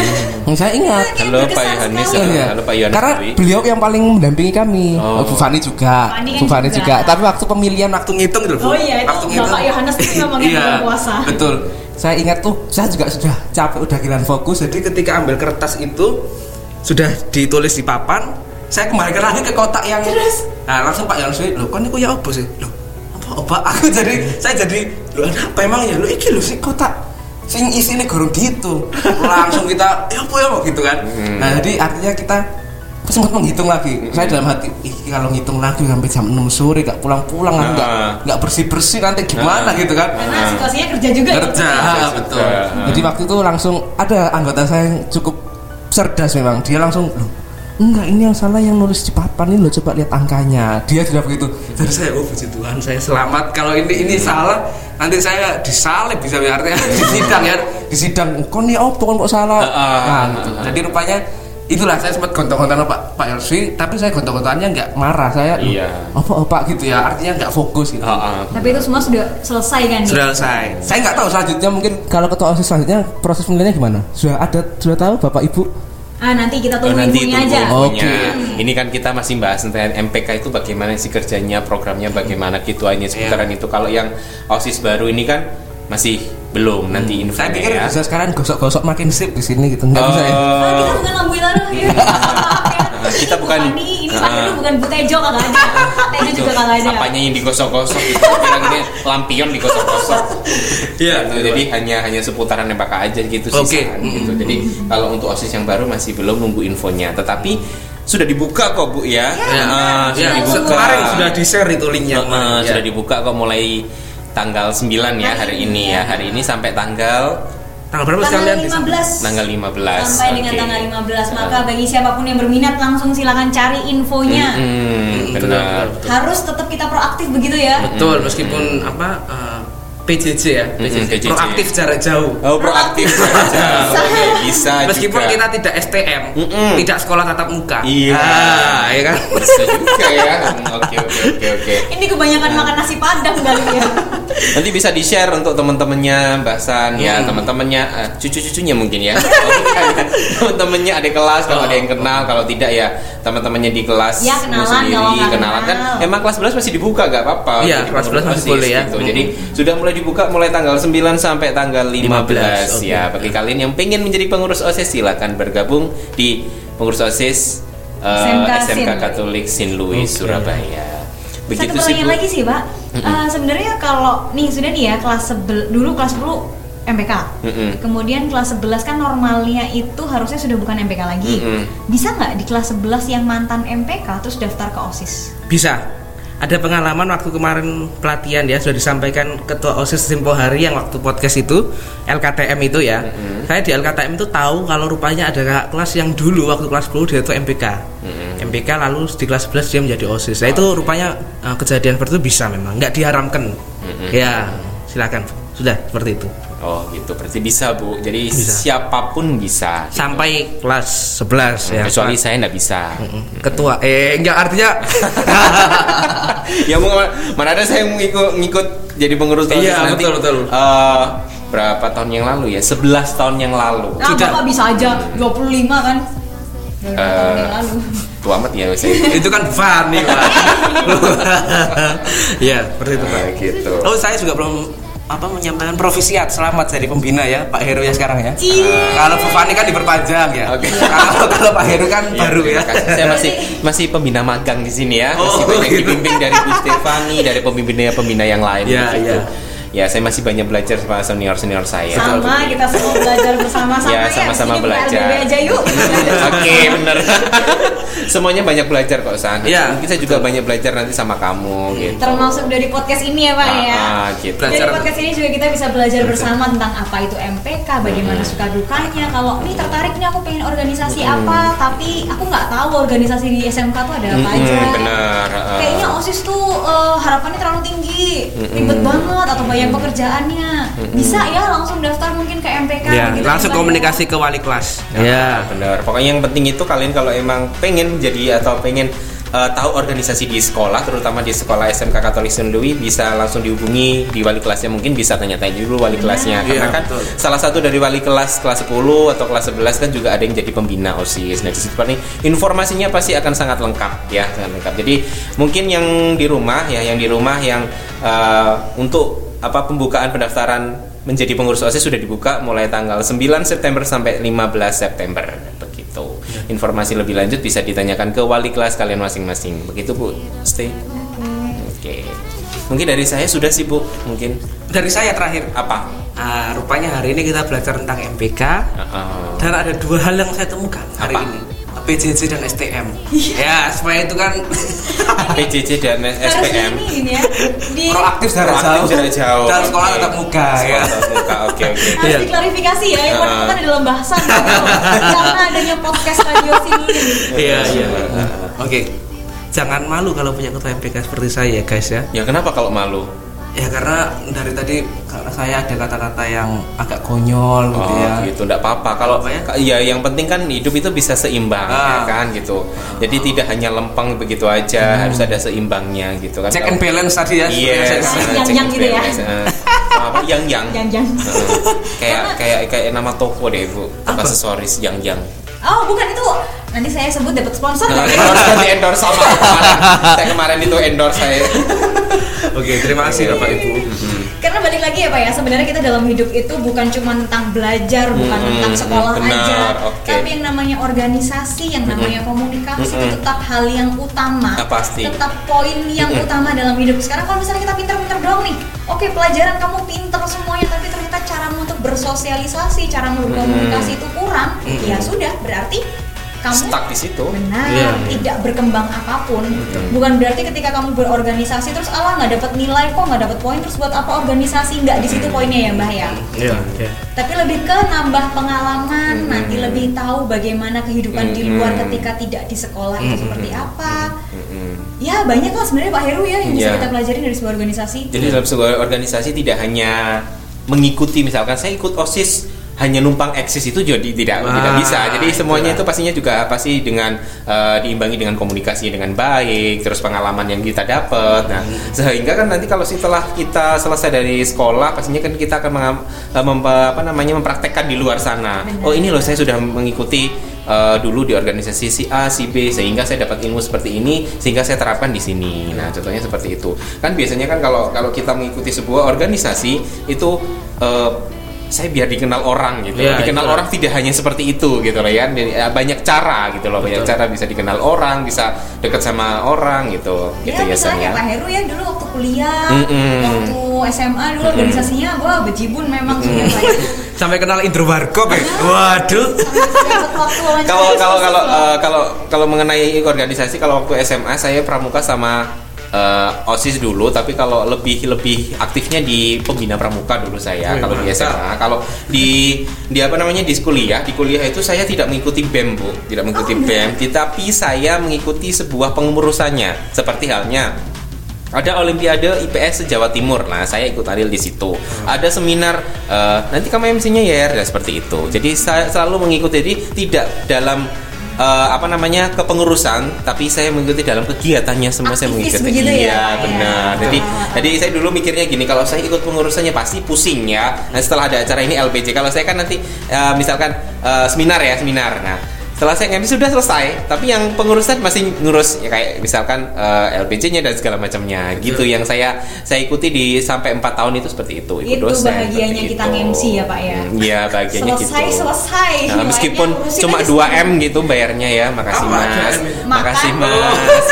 Saya ingat. Halo Pak Yohanes, halo Pak Yohanes. Karena beliau yang paling mendampingi kami. Oh. Bu Fani juga. Fani Bu Fani juga. juga. Tapi waktu pemilihan waktu ngitung gitu. Bu. Oh iya, itu waktu ngitung. Bapak Yohanes itu memang yang Iya, puasa. Betul. Saya ingat tuh, saya juga sudah capek, udah kehilangan fokus. Jadi ketika ambil kertas itu sudah ditulis di papan, saya kembalikan lagi ke kotak yang Terus? Nah, langsung Pak Yohanes, "Loh, kan niku ya apa sih?" Loh, apa apa aku jadi saya jadi loh ada apa emang ya? Loh iki lho sih kotak sing isine gorong gitu. Langsung kita, ya apa ya apa?" gitu kan. Hmm. Nah, jadi artinya kita sempat menghitung lagi. Saya dalam hati, ih kalau ngitung lagi sampai jam 6 sore gak pulang-pulang aku nggak nggak bersih-bersih nanti gimana Ah. gitu kan. Karena situasinya kerja juga ya, Kerja. Kerja betul. juga. Jadi waktu itu langsung ada anggota saya yang cukup cerdas memang. Dia langsung, loh, enggak ini yang salah yang nulis di papan ini loh coba lihat angkanya. Dia sudah begitu. Jadi saya oh puji Tuhan saya selamat. Kalau ini ini salah nanti saya disalib bisa ya artinya di sidang ya. Di sidang, kok nih opo kok salah? Ah, ah, nah, ah, gitu. Jadi rupanya itulah saya sempat gontok-gontokan Pak Pak Elvi tapi saya gontok-gontokannya nggak marah saya Iya. apa oh, Pak gitu ya artinya nggak fokus gitu Ah, ah. Tapi itu semua sudah selesai kan? Sudah selesai saya nggak tahu selanjutnya mungkin kalau ketua osis selanjutnya proses penilaiannya gimana sudah ada sudah tahu Bapak Ibu Ah nanti kita Oh, tunggu nanti infonya tunggu aja. Oke. Ini kan kita masih bahas tentang MPK itu bagaimana sih kerjanya, programnya bagaimana kituannya seputaran Iya. itu. Kalau yang OSIS baru ini kan masih belum nanti infonya saya pikir ya. bisa sekarang gosok-gosok makin sip di sini gitu. Nggak bisa ya? Ah, kita bukan lampu ya. Ya. Kita bukan- Ini ini Heru bukan Butejo kagak ada. Tejo juga kagak ada. apanya yang digosok-gosok gitu. Kira gini lampion digosok-gosok. Iya, Gitu, jadi hanya hanya seputaran MPK aja gitu sih Oke. San, gitu. Jadi kalau untuk osis yang baru masih belum nunggu infonya. Tetapi sudah dibuka kok bu ya, Ya, Ah, ya, sudah dibuka. kemarin sudah di share itu linknya. Kemarin, eh, ya. sudah dibuka kok mulai tanggal 9 ya hari ini ya hari ini sampai tanggal tanggal berapa Tanggal sekalian 15. tanggal 15 Sampai dengan Oke. tanggal 15 maka bagi siapa pun yang berminat langsung silakan cari infonya. Hmm, Betul, benar. Harus tetap kita proaktif begitu ya. betul meskipun apa eh, PJJ ya PJJ, PJJ. proaktif jarak jauh Oh proaktif saja. Oke, bisa meskipun juga. kita tidak STM Mm-mm. tidak sekolah tatap muka Iya. Ah, ya kan bisa juga ya. Oke oke oke oke. Ini kebanyakan makan nasi padang kali ya. Nanti bisa di share untuk teman-temannya Mbak San ya Hmm. teman-temannya eh, cucu-cucunya mungkin ya. Oh, teman-temannya ada kelas kalau ada yang kenal kalau tidak ya teman-temannya di kelas Ya, kenalan sendiri kenalan kan emang kelas 11 masih dibuka gak apa-apa Iya, kelas 11 masih boleh ya. gitu. Hmm. jadi sudah mulai dibuka mulai tanggal 9 sampai tanggal 15, 15, ya oke. bagi kalian yang pengen menjadi pengurus OSIS silakan bergabung di pengurus OSIS eh, SMK SMK Sin. Katolik Sin Louis Oke. Surabaya Satu begitu sih pertanyaan lagi sih, Pak. Eh, sebenarnya kalau nih sudah nih ya kelas sebel, dulu kelas 10 MPK. Mm-mm. Kemudian kelas 11 kan normalnya itu harusnya sudah bukan MPK lagi. Mm-mm. Bisa nggak di kelas 11 yang mantan MPK terus daftar ke OSIS? bisa ada pengalaman waktu kemarin pelatihan ya sudah disampaikan ketua osis Tempo Hari yang waktu podcast itu LKTM itu ya. Mm-hmm. saya di LKTM itu tahu kalau rupanya ada kakak kelas yang dulu waktu kelas 10 dia itu MPK Mm-hmm. MPK lalu di kelas 11 dia menjadi osis. Nah itu rupanya uh, kejadian seperti itu bisa memang nggak diharamkan. Mm-hmm. ya silakan. Sudah seperti itu Oh gitu, berarti bisa bu. Jadi Bisa. siapa pun bisa. gitu. sampai kelas 11 ya Kecuali saya nggak bisa. Ketua eh enggak artinya ya mau mana ada saya mau ngikut ngikut jadi pengurus Iya, nanti, betul, betul. eh, berapa tahun yang lalu ya? 11 tahun yang lalu. Nah, Sudah. Bapak bisa aja 25 kan? Eh, lalu. Tua amat ya saya. itu kan fun nih pak ya seperti itu pak Nah, gitu. oh saya juga belum apa menyampaikan provisiat selamat jadi pembina ya Pak Heru ya sekarang ya Iya. kalau Bu Fani kan diperpanjang ya Oke. kalau kalau Pak Heru kan Iya, baru ya kasih. Saya masih masih pembina magang di sini ya. Masih Oh, banyak gitu. dibimbing dari Bu Stefani, dari pembina-pembina yang lain. Iya, begitu. iya. Ya, saya masih banyak belajar sama senior-senior saya. Sama kita semua belajar bersama-sama Ya, ya. sama-sama buka belajar. Aja yuk. Oke, bener. Semuanya banyak belajar kok, San. Iya. Mungkin saya juga banyak belajar nanti sama kamu gitu. Termasuk dari podcast ini ya Pak Ah, ya. ah, gitu. Dari Belajar- podcast ini juga kita bisa belajar bersama tentang apa itu MPK, bagaimana Hmm. suka dukanya. Kalau nih tertarik nih aku pengen organisasi Hmm. apa, tapi aku nggak tahu organisasi di SMK tuh ada apa Mm-mm, aja. benar, ah. Kayaknya OSIS tuh eh, harapannya terlalu tinggi, ribet banget atau banyak pekerjaannya. Bisa ya langsung daftar mungkin ke MPK ya gitu. langsung Banyak. komunikasi ke wali kelas Ya, ya benar. Pokoknya yang penting itu kalian kalau emang pengen jadi atau pengen uh, tahu organisasi di sekolah, terutama di sekolah SMK Katolik Louis, bisa langsung dihubungi di wali kelasnya. Mungkin bisa tanya-tanya dulu wali kelasnya. Karena Iya, kan betul. salah satu dari wali kelas kelas 10 atau kelas 11 kan juga ada yang jadi pembina OSIS. Nah, di situ paling informasinya pasti akan sangat lengkap ya, sangat lengkap. Jadi mungkin yang di rumah ya, yang di rumah yang uh, untuk apa pembukaan pendaftaran menjadi pengurus OSIS sudah dibuka mulai tanggal 9 September sampai 15 September begitu. Informasi lebih lanjut bisa ditanyakan ke wali kelas kalian masing-masing. Begitu Bu. Stay. Oke. Mungkin dari saya sudah sih Bu. Mungkin dari saya terakhir apa? Ah, rupanya hari ini kita belajar tentang MPK Uh-uh. dan ada dua hal yang saya temukan hari Apa? ini PJJ dan STM ya supaya itu kan PJJ dan SPM. ini, ini ya. Di proaktif Proaktif jauh jarak jauh. dan sekolah Oke. tetap muka Sekolah ya tatap muka. Oke oke. harus Iya. diklarifikasi ya, yang Ah. menemukan di dalam bahasan gitu. karena adanya podcast radio sini. iya iya oke jangan malu kalau punya ketua MPK seperti saya ya guys ya Ya kenapa kalau malu? Ya karena dari tadi karena saya ada kata-kata yang agak konyol gitu Oh ya. gitu, enggak apa-apa. Kalau Apa ya? ya yang penting kan hidup itu bisa seimbang ya Ah. kan gitu. Jadi tidak hanya lempeng begitu aja, harus ada seimbangnya gitu kan. Check and balance tadi ya. Yes. Yang- yang gitu ya. uh. apa yang yang Yang yang. kayak kayak kayak nama toko deh bu Apa? aksesoris yang yang Oh bukan itu. Nanti saya sebut dapat sponsor. Nah, endorse kan di endorse sama kemarin saya kemarin itu endorse saya Oke, terima kasih Bapak Ibu. Karena balik lagi ya Pak ya, sebenarnya kita dalam hidup itu bukan cuma tentang belajar, bukan Hmm, tentang sekolah benar, aja, oke. tapi yang namanya organisasi, yang namanya komunikasi itu Hmm. tetap hal yang utama, Ah, pasti. tetap poin yang Hmm. utama dalam hidup. Sekarang kalau misalnya kita pinter-pinter doang nih, oke pelajaran kamu pinter semuanya, tapi ternyata caramu untuk bersosialisasi, caramu berkomunikasi itu kurang, ya sudah berarti kamu Hmm. stuck di situ Benar, Iya. tidak berkembang apa pun. Bukan berarti ketika kamu berorganisasi terus Allah nggak dapat nilai kok nggak dapat poin terus buat apa organisasi nggak di situ poinnya ya Mbah ya. Iya, iya. Tapi lebih ke nambah pengalaman, nanti lebih tahu bagaimana kehidupan di luar Hmm. ketika tidak di sekolah itu seperti apa. Mm-mm. Ya banyak lah sebenarnya Pak Heru ya yang bisa Iya. kita pelajari dari sebuah organisasi. Jadi dalam sebuah organisasi tidak hanya mengikuti misalkan saya ikut OSIS hanya numpang eksis itu jadi tidak Wah, tidak bisa. Jadi semuanya itulah. itu pastinya juga pasti dengan eh, diimbangi dengan komunikasi dengan baik, terus pengalaman yang kita dapat. Nah, sehingga kan nanti kalau setelah kita selesai dari sekolah pastinya kan kita akan mengam- eh, mempa- apa namanya mempraktekkan di luar sana. Benar. Oh, ini loh saya sudah mengikuti eh, dulu di organisasi si A, si B sehingga saya dapat ilmu seperti ini sehingga saya terapkan di sini. Nah, contohnya seperti itu. Kan biasanya kan kalau kalau kita mengikuti sebuah organisasi itu eh, saya biar dikenal orang gitu. Iya, dikenal itu. orang tidak hanya seperti itu gitu loh ya. Ya, banyak cara gitu loh. Banyak Betul. cara bisa dikenal orang, bisa dekat sama orang gitu. Ya gitu misalnya biasanya. Pak Heru ya dulu waktu kuliah, Mm-mm. waktu SMA dulu organisasinya wah bejibun memang sudah banyak. Sampai kenal intro warkop ya. Waduh. Kalau kalau kalau eh, kalau kalau mengenai organisasi kalau waktu SMA saya pramuka sama eh, OSIS dulu tapi kalau lebih lebih aktifnya di pembina pramuka dulu saya Wih, kalau di. SMA kalau di di apa namanya di kuliah di kuliah itu saya tidak mengikuti BEM Bu tidak mengikuti Oh. BEM tetapi saya mengikuti sebuah pengurusannya seperti halnya ada Olimpiade IPS se-Jawa Timur. Nah, saya ikut andil di situ. Ada seminar eh, nanti kamu MC-nya ya, ya seperti itu. Jadi saya selalu mengikuti jadi tidak dalam eh, apa namanya kepengurusan, tapi saya mengikuti dalam kegiatannya semua saya Aktivis mengikuti. begitu ya, iya, ya. benar. Jadi Ah. jadi saya dulu mikirnya gini, kalau saya ikut pengurusannya pasti pusing ya. Nah, setelah ada acara ini LPJ. Kalau saya kan nanti eh, misalkan eh, seminar ya, seminar. Nah, setelah saya MC sudah selesai, tapi yang pengurusan masih ngurus ya kayak misalkan eh, LPJ-nya dan segala macamnya. Gitu yang saya saya ikuti di sampai 4 tahun itu seperti itu. Ikut Itu dosen, bahagianya kita itu. nge-MC ya, Pak, ya? Hmm, Iya, bahagianya selesai gitu. selesai. Nah, meskipun cuma aja 2 sendiri. M gitu bayarnya ya. Makasih Apa? Mas. Makasih Mas.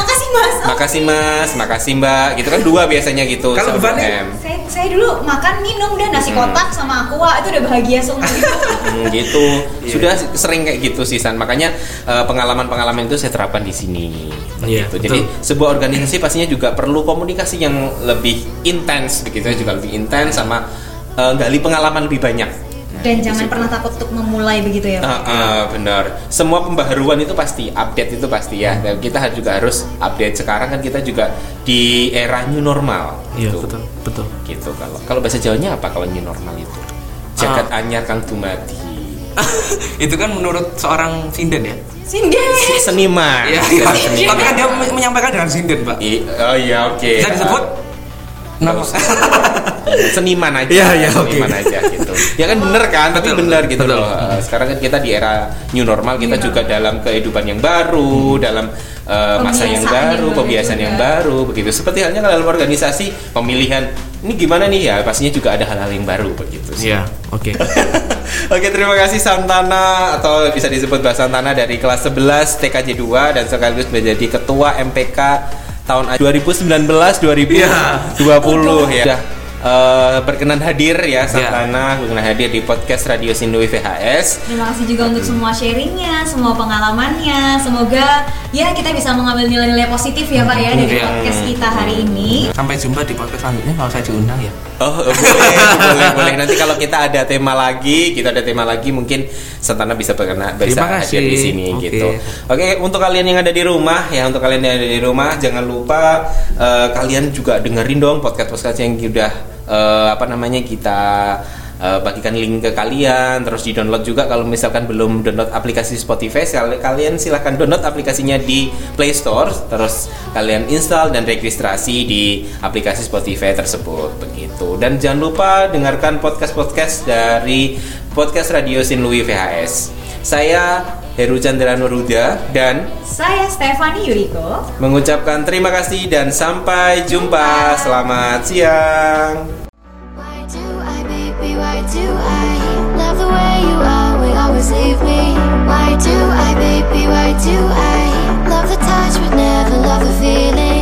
Makasih mas. Oh, Makasih Mas, makasih Mbak. Gitu kan dua biasanya gitu. Kalau sama bebannya? M. Saya, saya dulu makan minum dan nasi kotak sama aqua itu udah bahagia seumur hidup. Hmm, gitu. Sudah sering kayak gitu sih San. Makanya eh, pengalaman-pengalaman itu saya terapkan di sini. Iya, Begitu. Jadi betul. sebuah organisasi pastinya juga perlu komunikasi yang lebih intens begitu ya, juga lebih intens sama eh, gali pengalaman lebih banyak. Dan jangan pernah takut untuk memulai begitu ya. Pak? Ah, ah, benar. Semua pembaharuan itu pasti, update itu pasti ya. Dan kita juga harus update sekarang kan kita juga di era new normal. Iya, gitu. betul, betul. Gitu kalau kalau bahasa Jawanya apa kalau new normal itu? Jagat Ah. anyar kang dumadi. itu kan menurut seorang sinden ya. Sinden. Seniman. Iya. Seniman. Tapi kan dia men- menyampaikan dengan sinden, Pak. I- oh iya oke. Bisa disebut? Nama. usah. seniman aja. Iya, iya, oke. seniman aja gitu. Ya kan bener kan, tapi Betul, bener gitu betul. loh. Eh, Sekarang kan kita di era new normal, kita New juga dalam kehidupan yang baru, dalam eh, masa yang Pembiasaan yang baru, baru pembiasaan yang juga. baru, begitu. Seperti halnya kalau dalam organisasi pemilihan ini gimana nih ya, pastinya juga ada hal-hal yang baru begitu. sih. Iya, oke. Oke, terima kasih Santana atau bisa disebut Mbak Santana dari kelas 11 TKJ 2 dan sekaligus menjadi ketua MPK tahun 2019 2020 ya. Sudah eh, berkenan hadir ya Santana, berkenan hadir di podcast Radio Sindui VHS. Terima kasih juga untuk semua sharingnya, semua pengalamannya. Semoga ya kita bisa mengambil nilai-nilai positif ya Pak ya dari Iya. podcast kita hari ini. Sampai jumpa di podcast selanjutnya kalau saya diundang ya. Oh boleh boleh boleh nanti kalau kita ada tema lagi kita ada tema lagi mungkin Santana bisa berkenan bisa hadir di sini Oke. gitu. Oke, untuk kalian yang ada di rumah ya, untuk kalian yang ada di rumah jangan lupa eh, kalian juga dengerin dong podcast-podcast yang udah eh, apa namanya kita eh, bagikan link ke kalian terus di download juga kalau misalkan belum download aplikasi Spotify kal- kalian silahkan download aplikasinya di Play Store terus kalian install dan registrasi di aplikasi Spotify tersebut begitu dan jangan lupa dengarkan podcast-podcast dari podcast Radio Sin Louis VHS. Saya Heru Chandra Nurhuda dan saya Stefani Yuriko mengucapkan terima kasih dan sampai jumpa. Selamat siang. Why do I, baby, why do I love the way you always, always leave me? Why do I, baby, why do I love the touch but never love the feeling?